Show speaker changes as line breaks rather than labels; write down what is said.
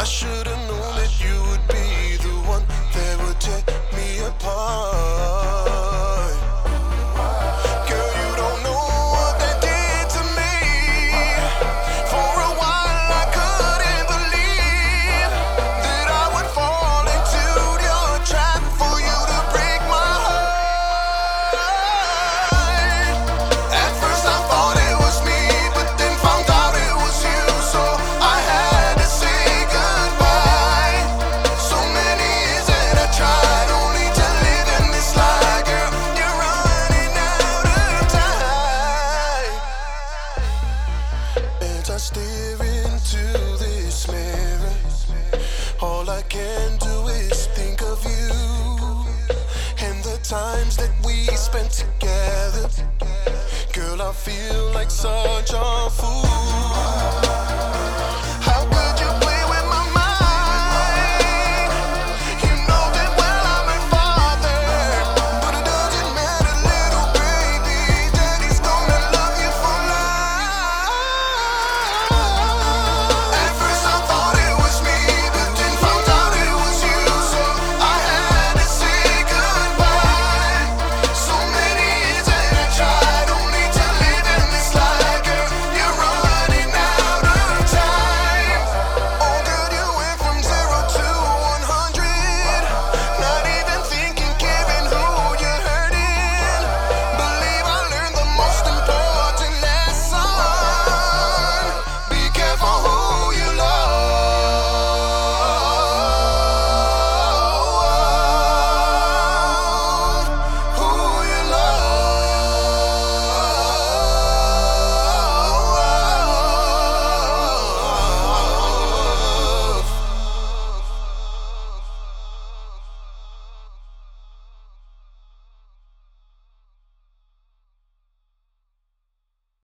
I should've into this mirror, all I can do is think of you and the times that we spent together. Girl, I feel like such a fool.